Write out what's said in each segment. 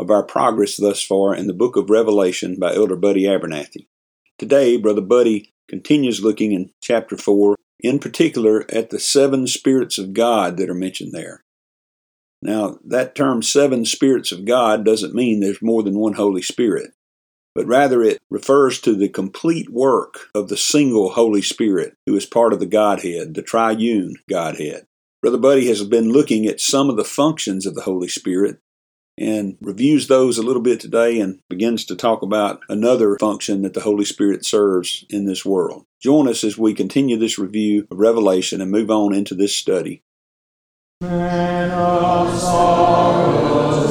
of our progress thus far in the book of Revelation by Elder Buddy Abernathy. Today, Brother Buddy continues looking in chapter 4, in particular at the seven spirits of God that are mentioned there. Now, that term seven spirits of God doesn't mean there's more than one Holy Spirit, but rather it refers to the complete work of the single Holy Spirit who is part of the Godhead, the triune Godhead. Brother Buddy has been looking at some of the functions of the Holy Spirit and reviews those a little bit today and begins to talk about another function that the Holy Spirit serves in this world. Join us as we continue this review of Revelation and move on into this study. Man of sorrows,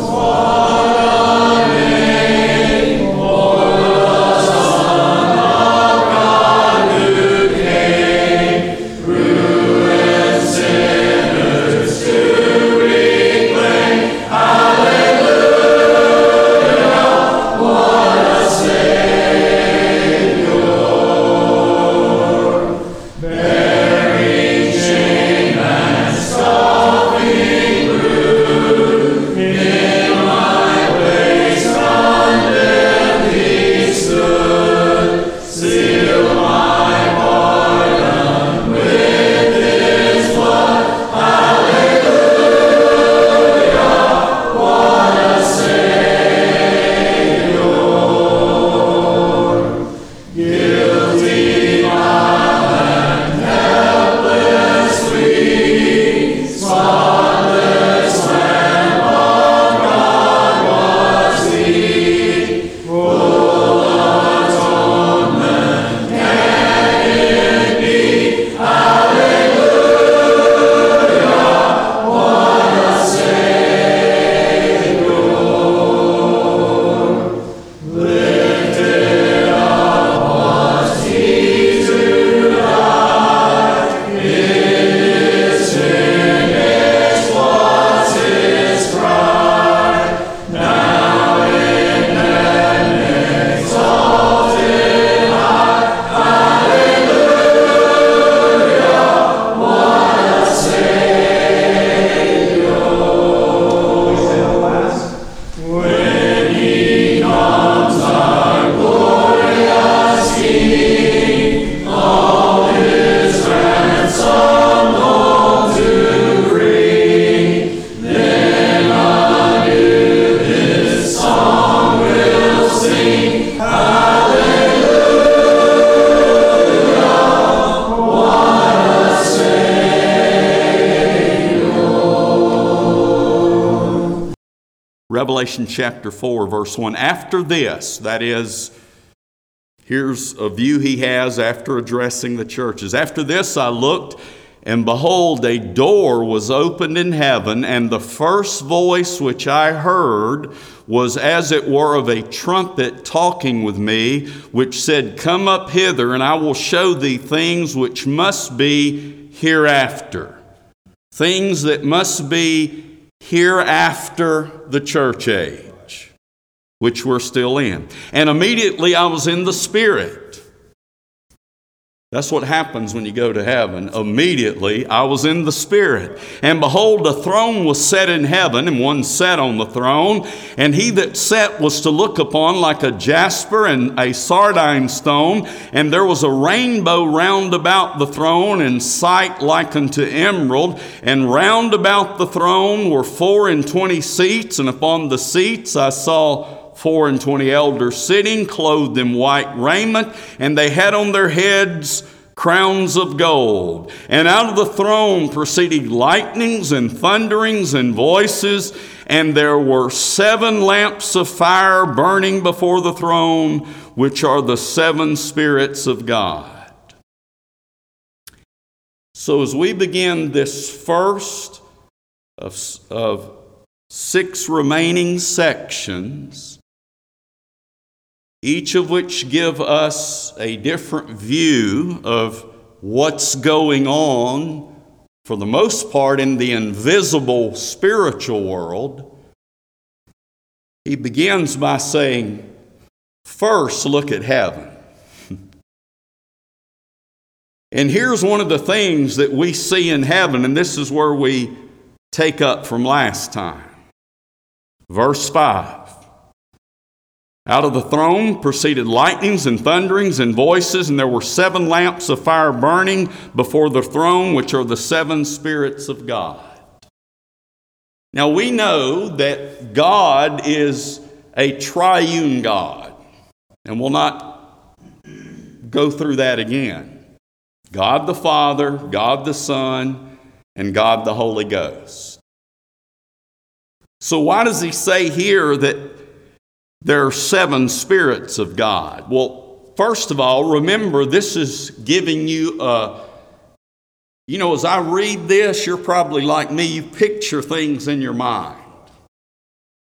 Revelation chapter 4, verse 1. After this, that is, here's a view he has after addressing the churches. After this, I looked, and behold, a door was opened in heaven, and the first voice which I heard was as it were of a trumpet talking with me, which said, Come up hither, and I will show thee things which must be hereafter. Things that must be hereafter the church age, which we're still in. And immediately I was in the Spirit that's what happens when you go to heaven. Immediately, I was in the Spirit. And behold, a throne was set in heaven, and one sat on the throne. And he that sat was to look upon like a jasper and a sardine stone. And there was a rainbow round about the throne, and sight like unto emerald. And round about the throne were four and twenty seats, and upon the seats I saw four and twenty elders sitting, clothed in white raiment, and they had on their heads crowns of gold. And out of the throne proceeded lightnings and thunderings and voices, and there were seven lamps of fire burning before the throne, which are the seven spirits of God. So, as we begin this first of, of six remaining sections, each of which give us a different view of what's going on, for the most part, in the invisible spiritual world. He begins by saying, First, look at heaven. and here's one of the things that we see in heaven, and this is where we take up from last time. Verse 5 out of the throne proceeded lightnings and thunderings and voices, and there were seven lamps of fire burning before the throne, which are the seven spirits of God. Now we know that God is a triune God, and we'll not go through that again. God the Father, God the Son, and God the Holy Ghost. So, why does he say here that there are seven spirits of God. Well, first of all, remember this is giving you a you know, as I read this, you're probably like me, you picture things in your mind.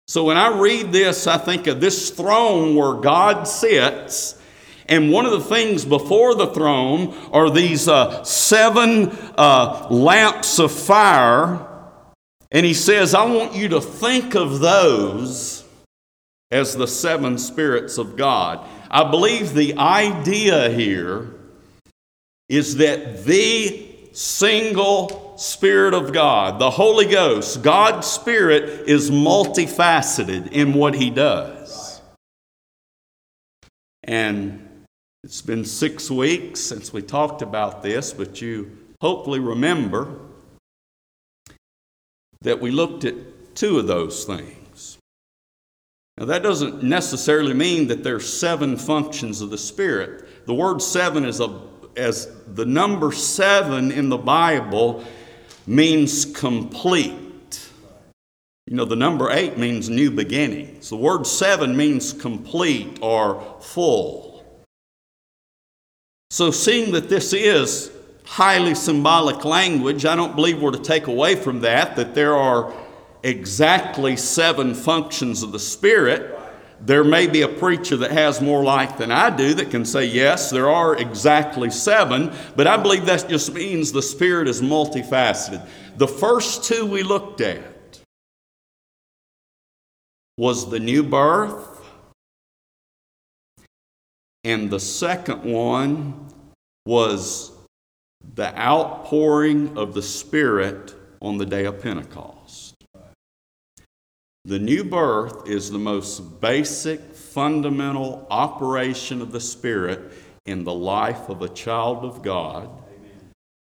So when I read this, I think of this throne where God sits. And one of the things before the throne are these uh, seven uh, lamps of fire. And he says, I want you to think of those as the seven spirits of God. I believe the idea here is that the single Spirit of God, the Holy Ghost, God's Spirit, is multifaceted in what He does. And it's been six weeks since we talked about this, but you hopefully remember that we looked at two of those things. Now, that doesn't necessarily mean that there's seven functions of the Spirit. The word seven is a, as the number seven in the Bible means complete. You know, the number eight means new beginnings. The word seven means complete or full. So, seeing that this is highly symbolic language, I don't believe we're to take away from that that there are exactly seven functions of the Spirit. There may be a preacher that has more light than I do that can say, yes, there are exactly seven, but I believe that just means the Spirit is multifaceted. The first two we looked at was the new birth, and the second one was the outpouring of the Spirit on the day of Pentecost. The new birth is the most basic, fundamental operation of the Spirit in the life of a child of God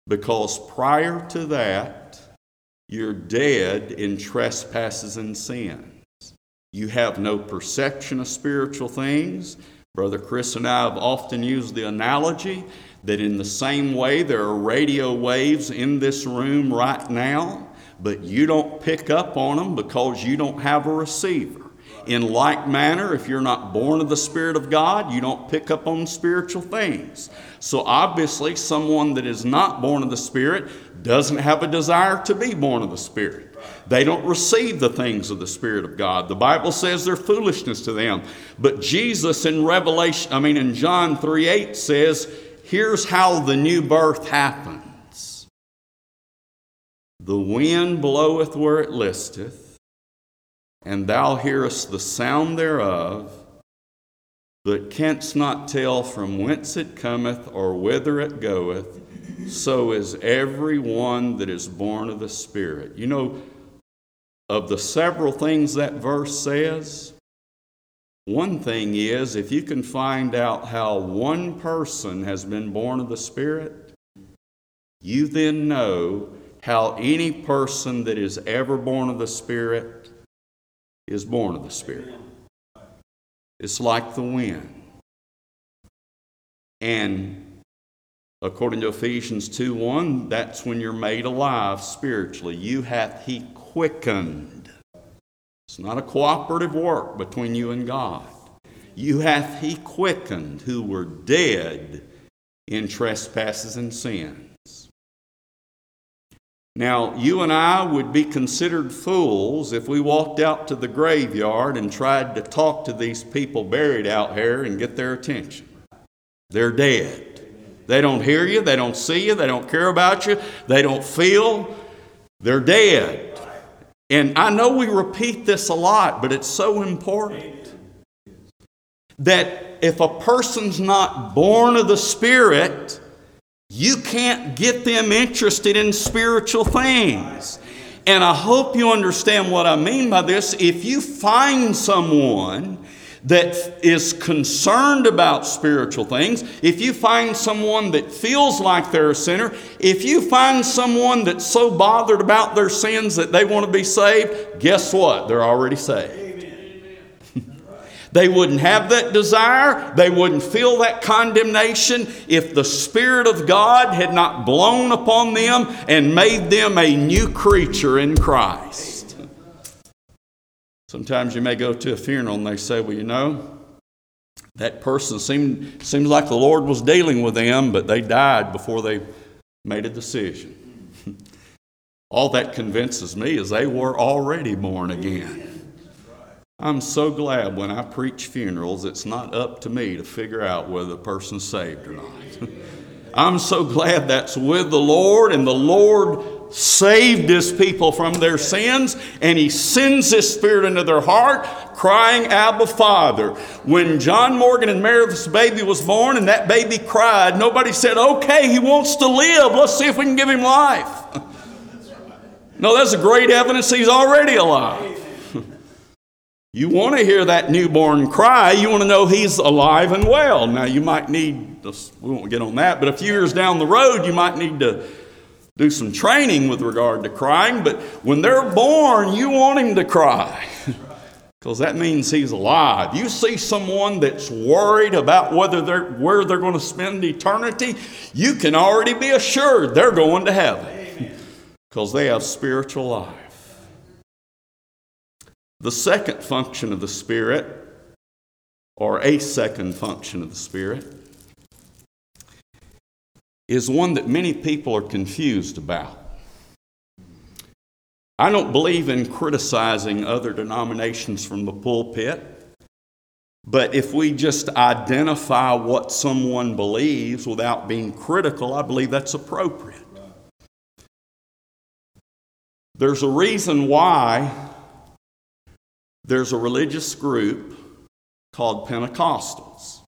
because prior to that, you're dead in trespasses and sins. You have no perception of spiritual things. Brother Chris and I have often used the analogy that in the same way there are radio waves in this room right now but you don't pick up on them because you don't have a receiver. in like manner, if you're not born of the Spirit of God, you don't pick up on spiritual things. So obviously, someone that is not born of the Spirit doesn't have a desire to be born of the Spirit. They don't receive the things of the Spirit of God. The Bible says they're foolishness to them. But Jesus in Revelation, I mean in John 3 8 says, here's how the new birth happens. The wind bloweth where it listeth and thou hearest the sound thereof, but canst not tell from whence it cometh or whither it goeth, so is every one that is born of the Spirit. You know, of the several things that verse says, one thing is if you can find out how one person has been born of the Spirit, you then know how any person that is ever born of the Spirit is born of the Spirit. It's like the wind. And according to Ephesians 2 1, that's when you're made alive spiritually. You hath he quickened. It's not a cooperative work between you and God. You hath he quickened who were dead in trespasses and sin. Now, you and I would be considered fools if we walked out to the graveyard and tried to talk to these people buried out here and get their attention. They're dead. They don't hear you, they don't see you, they don't care about you, they don't feel. They're dead. And I know we repeat this a lot, but it's so important that if a person's not born of the Spirit, you can't get them interested in spiritual things. And I hope you understand what I mean by this. If you find someone that is concerned about spiritual things, if you find someone that feels like they're a sinner, if you find someone that's so bothered about their sins that they want to be saved, guess what? They're already saved. They wouldn't have that desire. They wouldn't feel that condemnation if the Spirit of God had not blown upon them and made them a new creature in Christ. Sometimes you may go to a funeral and they say, Well, you know, that person seemed, seems like the Lord was dealing with them, but they died before they made a decision. All that convinces me is they were already born again. I'm so glad when I preach funerals, it's not up to me to figure out whether the person's saved or not. I'm so glad that's with the Lord, and the Lord saved his people from their sins, and he sends his spirit into their heart, crying, Abba, Father. When John Morgan and Meredith's baby was born and that baby cried, nobody said, Okay, he wants to live. Let's see if we can give him life. No, that's a great evidence he's already alive. You want to hear that newborn cry. You want to know he's alive and well. Now, you might need, we won't get on that, but a few years down the road, you might need to do some training with regard to crying. But when they're born, you want him to cry because that means he's alive. You see someone that's worried about whether they're, where they're going to spend eternity, you can already be assured they're going to heaven because they have spiritual life. The second function of the Spirit, or a second function of the Spirit, is one that many people are confused about. I don't believe in criticizing other denominations from the pulpit, but if we just identify what someone believes without being critical, I believe that's appropriate. There's a reason why there's a religious group called Pentecostals.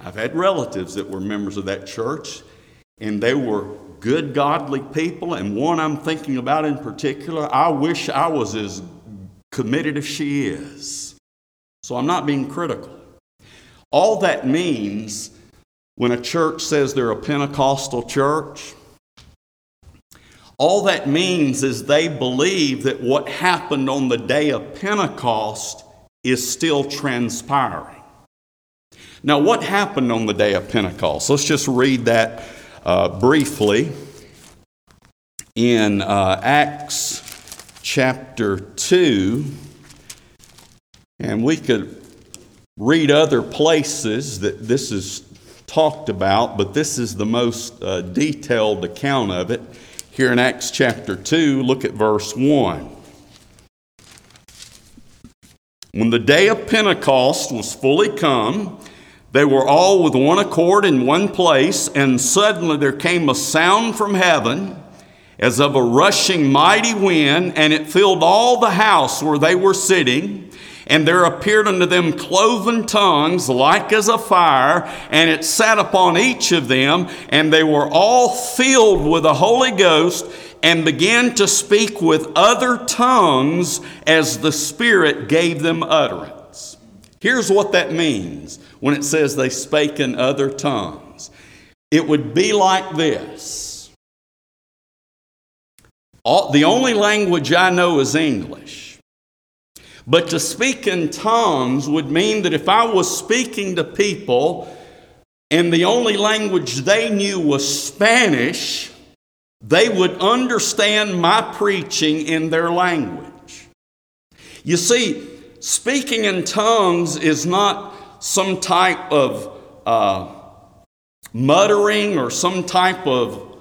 I've had relatives that were members of that church, and they were good, godly people. And one I'm thinking about in particular, I wish I was as committed as she is. So I'm not being critical. All that means when a church says they're a Pentecostal church, all that means is they believe that what happened on the day of Pentecost is still transpiring. Now, what happened on the day of Pentecost? Let's just read that uh, briefly in uh, Acts chapter 2 And we could read other places that this is talked about, but this is the most uh, detailed account of it. Here in Acts chapter 2, look at verse 1. When the day of Pentecost was fully come, they were all with one accord in one place, and suddenly there came a sound from heaven as of a rushing mighty wind, and it filled all the house where they were sitting. And there appeared unto them cloven tongues like as a fire, and it sat upon each of them, and they were all filled with the Holy Ghost, and began to speak with other tongues as the Spirit gave them utterance. Here's what that means when it says they spake in other tongues it would be like this. All, the only language I know is English. But to speak in tongues would mean that if I was speaking to people and the only language they knew was Spanish, they would understand my preaching in their language. You see, speaking in tongues is not some type of uh, muttering or some type of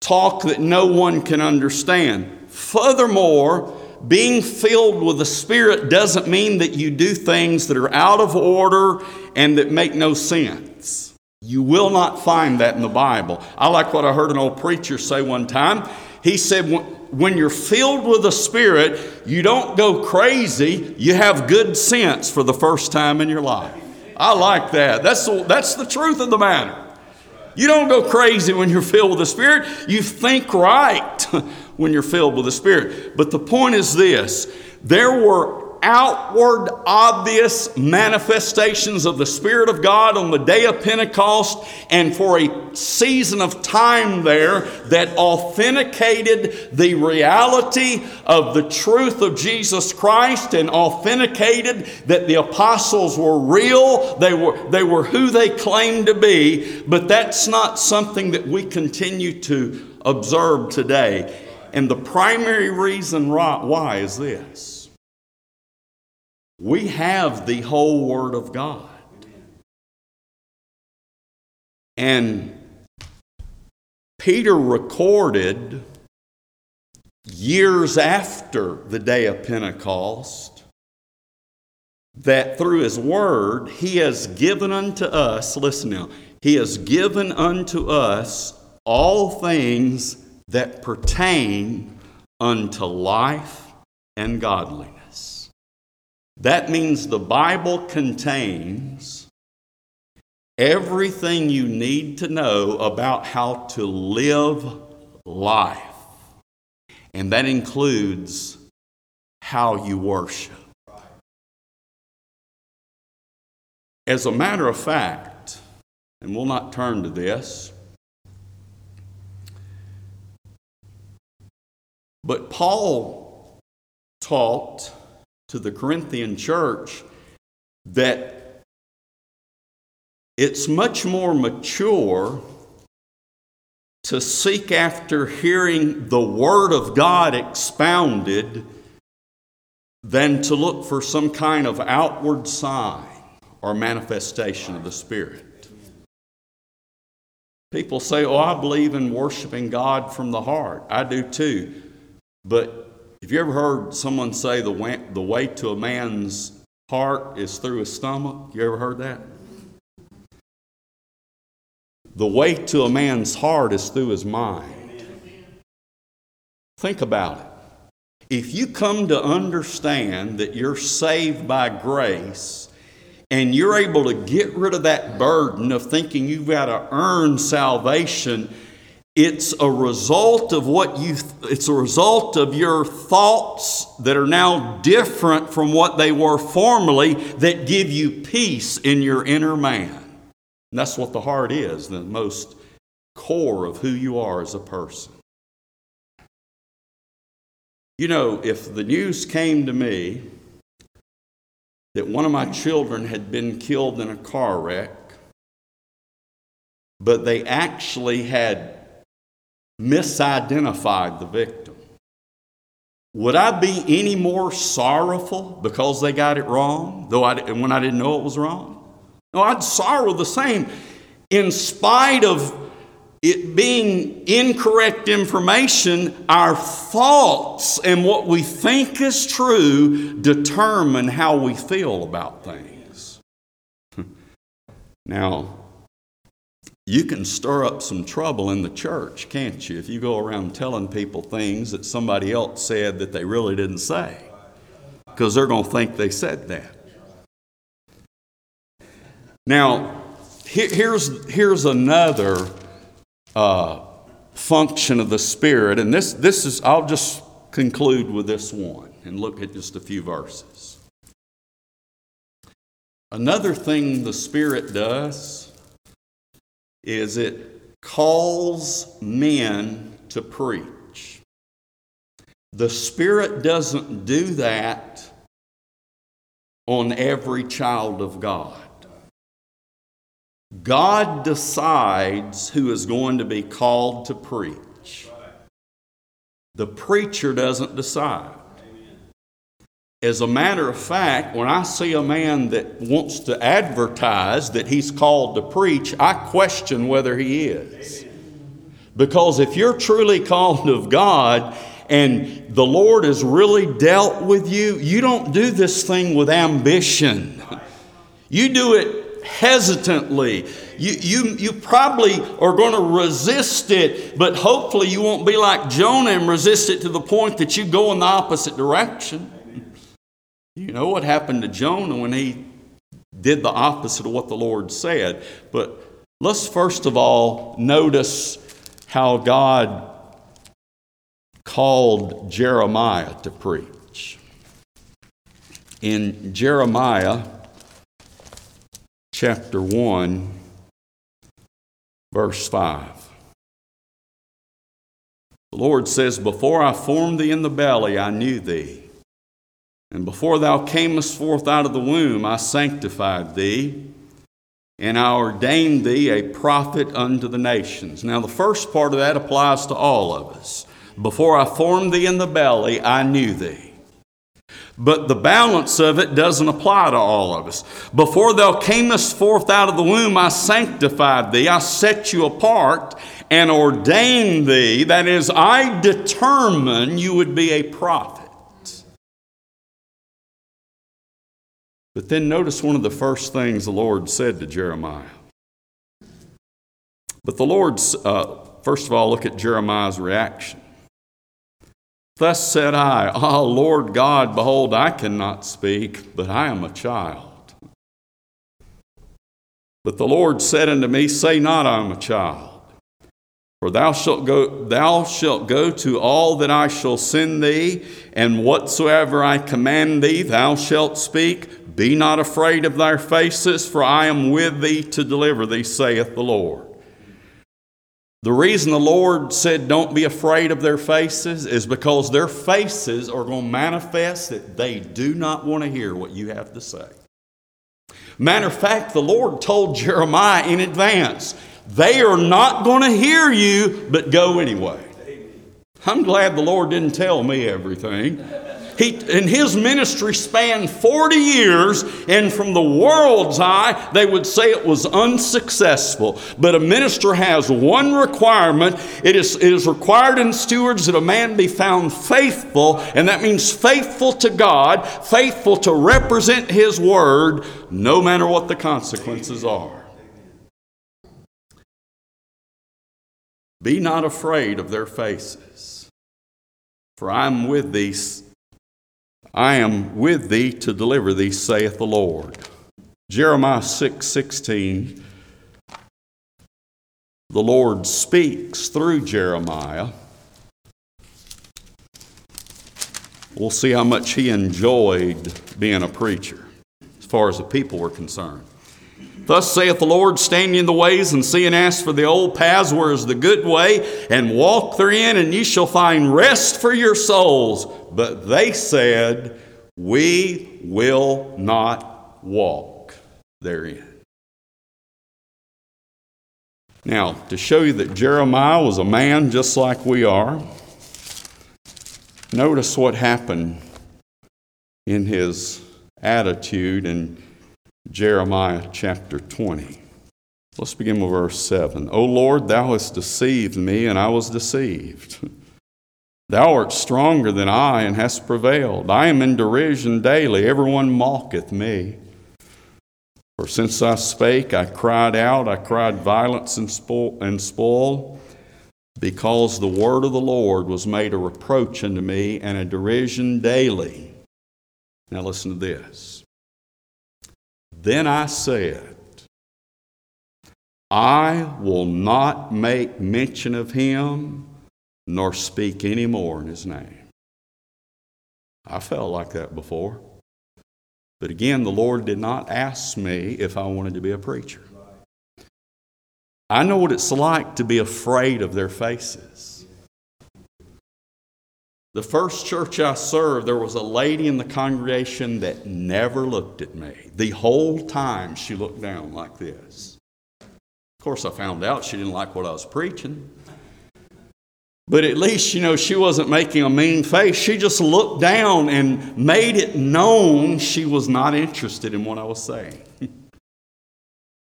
talk that no one can understand. Furthermore, being filled with the Spirit doesn't mean that you do things that are out of order and that make no sense. You will not find that in the Bible. I like what I heard an old preacher say one time. He said, when you're filled with the Spirit, you don't go crazy, you have good sense for the first time in your life. I like that. That's the, that's the truth of the matter. You don't go crazy when you're filled with the Spirit. You think right when you're filled with the Spirit. But the point is this there were outward, obvious manifestations of the Spirit of God on the day of Pentecost and for a season of time there that authenticated the reality of the truth of Jesus Christ and authenticated that the apostles were real, they were, they were who they claimed to be, but that's not something that we continue to observe today. And the primary reason why is this we have the whole Word of God. And Peter recorded years after the day of Pentecost that through his word he has given unto us, listen now, he has given unto us all things that pertain unto life and godliness. That means the Bible contains everything you need to know about how to live life. And that includes how you worship. As a matter of fact, and we'll not turn to this, but Paul taught to the Corinthian church that it's much more mature to seek after hearing the Word of God expounded than to look for some kind of outward sign or manifestation of the Spirit. People say, Oh, I believe in worshiping God from the heart. I do too. But have you ever heard someone say the way, the way to a man's heart is through his stomach? You ever heard that? The way to a man's heart is through his mind. Think about it. If you come to understand that you're saved by grace and you're able to get rid of that burden of thinking you've got to earn salvation, it's a result of what you it's a result of your thoughts that are now different from what they were formerly that give you peace in your inner man. And that's what the heart is the most core of who you are as a person. You know if the news came to me that one of my children had been killed in a car wreck but they actually had misidentified the victim. would I be any more sorrowful because they got it wrong, though I, when I didn't know it was wrong? No, I'd sorrow the same. In spite of it being incorrect information, our thoughts and what we think is true determine how we feel about things. now, you can stir up some trouble in the church, can't you, if you go around telling people things that somebody else said that they really didn't say? Because they're going to think they said that. Now, here's, here's another uh, function of the Spirit, and this, this is, I'll just conclude with this one and look at just a few verses. Another thing the Spirit does is it calls men to preach. The Spirit doesn't do that on every child of God. God decides who is going to be called to preach. The preacher doesn't decide. As a matter of fact, when I see a man that wants to advertise that he's called to preach, I question whether he is. Because if you're truly called of God and the Lord has really dealt with you, you don't do this thing with ambition. You do it hesitantly. You, you, you probably are going to resist it, but hopefully you won't be like Jonah and resist it to the point that you go in the opposite direction. You know what happened to Jonah when he did the opposite of what the Lord said. But let's first of all notice how God called Jeremiah to preach. In Jeremiah chapter 1, verse 5. The Lord says, Before I formed thee in the belly, I knew thee. And before thou camest forth out of the womb, I sanctified thee, and I ordained thee a prophet unto the nations. Now, the first part of that applies to all of us. Before I formed thee in the belly, I knew thee. But the balance of it doesn't apply to all of us. Before thou camest forth out of the womb, I sanctified thee, I set you apart and ordained thee. That is, I determined you would be a prophet. But then notice one of the first things the Lord said to Jeremiah. But the Lord's, uh, first of all, look at Jeremiah's reaction. Thus said I, Ah, Lord God, behold, I cannot speak, but I am a child. But the Lord said unto me, Say not, I am a child. For thou shalt go, thou shalt go to all that I shall send thee, and whatsoever I command thee, thou shalt speak. Be not afraid of their faces, for I am with thee to deliver thee, saith the Lord. The reason the Lord said, Don't be afraid of their faces, is because their faces are going to manifest that they do not want to hear what you have to say. Matter of fact, the Lord told Jeremiah in advance, They are not going to hear you, but go anyway. I'm glad the Lord didn't tell me everything. He, and his ministry spanned 40 years, and from the world's eye, they would say it was unsuccessful. But a minister has one requirement it is, it is required in stewards that a man be found faithful, and that means faithful to God, faithful to represent his word, no matter what the consequences are. Be not afraid of their faces, for I am with thee I am with thee to deliver thee, saith the Lord. Jeremiah 6 16. The Lord speaks through Jeremiah. We'll see how much he enjoyed being a preacher as far as the people were concerned. Thus saith the Lord, stand in the ways and see and ask for the old paths where is the good way, and walk therein, and ye shall find rest for your souls. But they said, We will not walk therein. Now, to show you that Jeremiah was a man just like we are, Notice what happened in his attitude in Jeremiah chapter 20. Let's begin with verse 7. O Lord, thou hast deceived me, and I was deceived. Thou art stronger than I, and hast prevailed. I am in derision daily. Everyone mocketh me. For since I spake, I cried out, I cried violence and spoil, because the word of the Lord was made a reproach unto me and a derision daily. Now listen to this. Then I said, I will not make mention of him nor speak any more in his name. I felt like that before. But again, the Lord did not ask me if I wanted to be a preacher. I know what it's like to be afraid of their faces. The first church I served, there was a lady in the congregation that never looked at me. The whole time she looked down like this. Of course, I found out she didn't like what I was preaching. But at least, you know, she wasn't making a mean face. She just looked down and made it known she was not interested in what I was saying.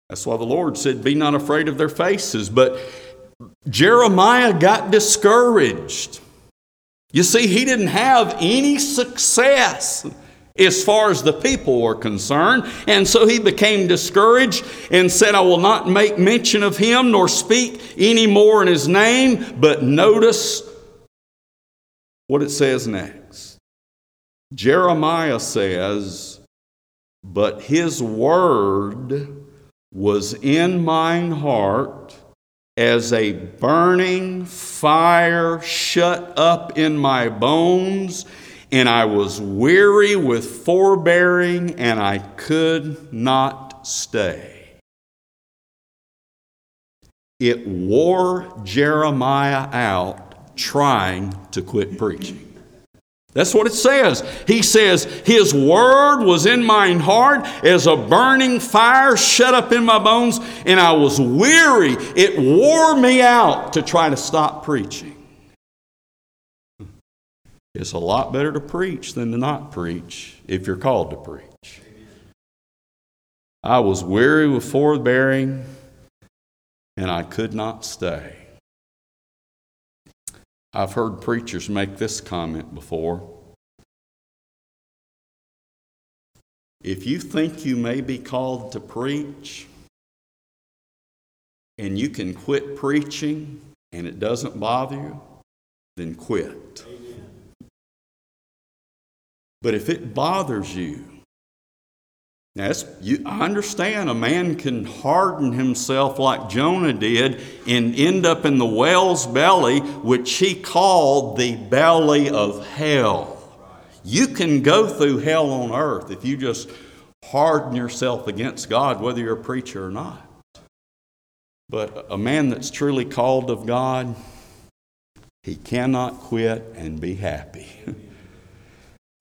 That's why the Lord said, Be not afraid of their faces. But Jeremiah got discouraged. You see, he didn't have any success as far as the people were concerned. And so he became discouraged and said, I will not make mention of him nor speak any more in his name. But notice what it says next. Jeremiah says, But his word was in mine heart as a burning fire shut up in my bones and I was weary with forbearing, and I could not stay. It wore Jeremiah out trying to quit preaching. That's what it says. He says, His word was in mine heart as a burning fire shut up in my bones, and I was weary. It wore me out to try to stop preaching. It's a lot better to preach than to not preach if you're called to preach. I was weary with forbearing, and I could not stay. I've heard preachers make this comment before. If you think you may be called to preach and you can quit preaching and it doesn't bother you, then quit. But if it bothers you, now you, I understand a man can harden himself like Jonah did and end up in the whale's belly, which he called the belly of hell. You can go through hell on earth if you just harden yourself against God, whether you're a preacher or not. But a man that's truly called of God, he cannot quit and be happy.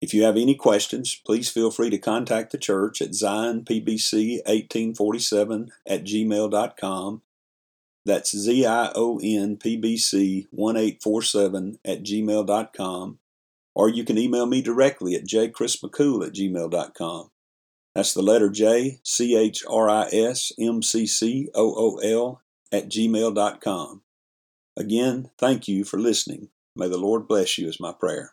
If you have any questions, please feel free to contact the church at zionpbc1847 at gmail.com. That's Z-I-O-N-P-B-C-1847 at gmail.com. Or you can email me directly at jchrismccool at gmail.com. That's the letter J, C H R I S M C C O O L at gmail.com. Again, thank you for listening. May the Lord bless you, is my prayer.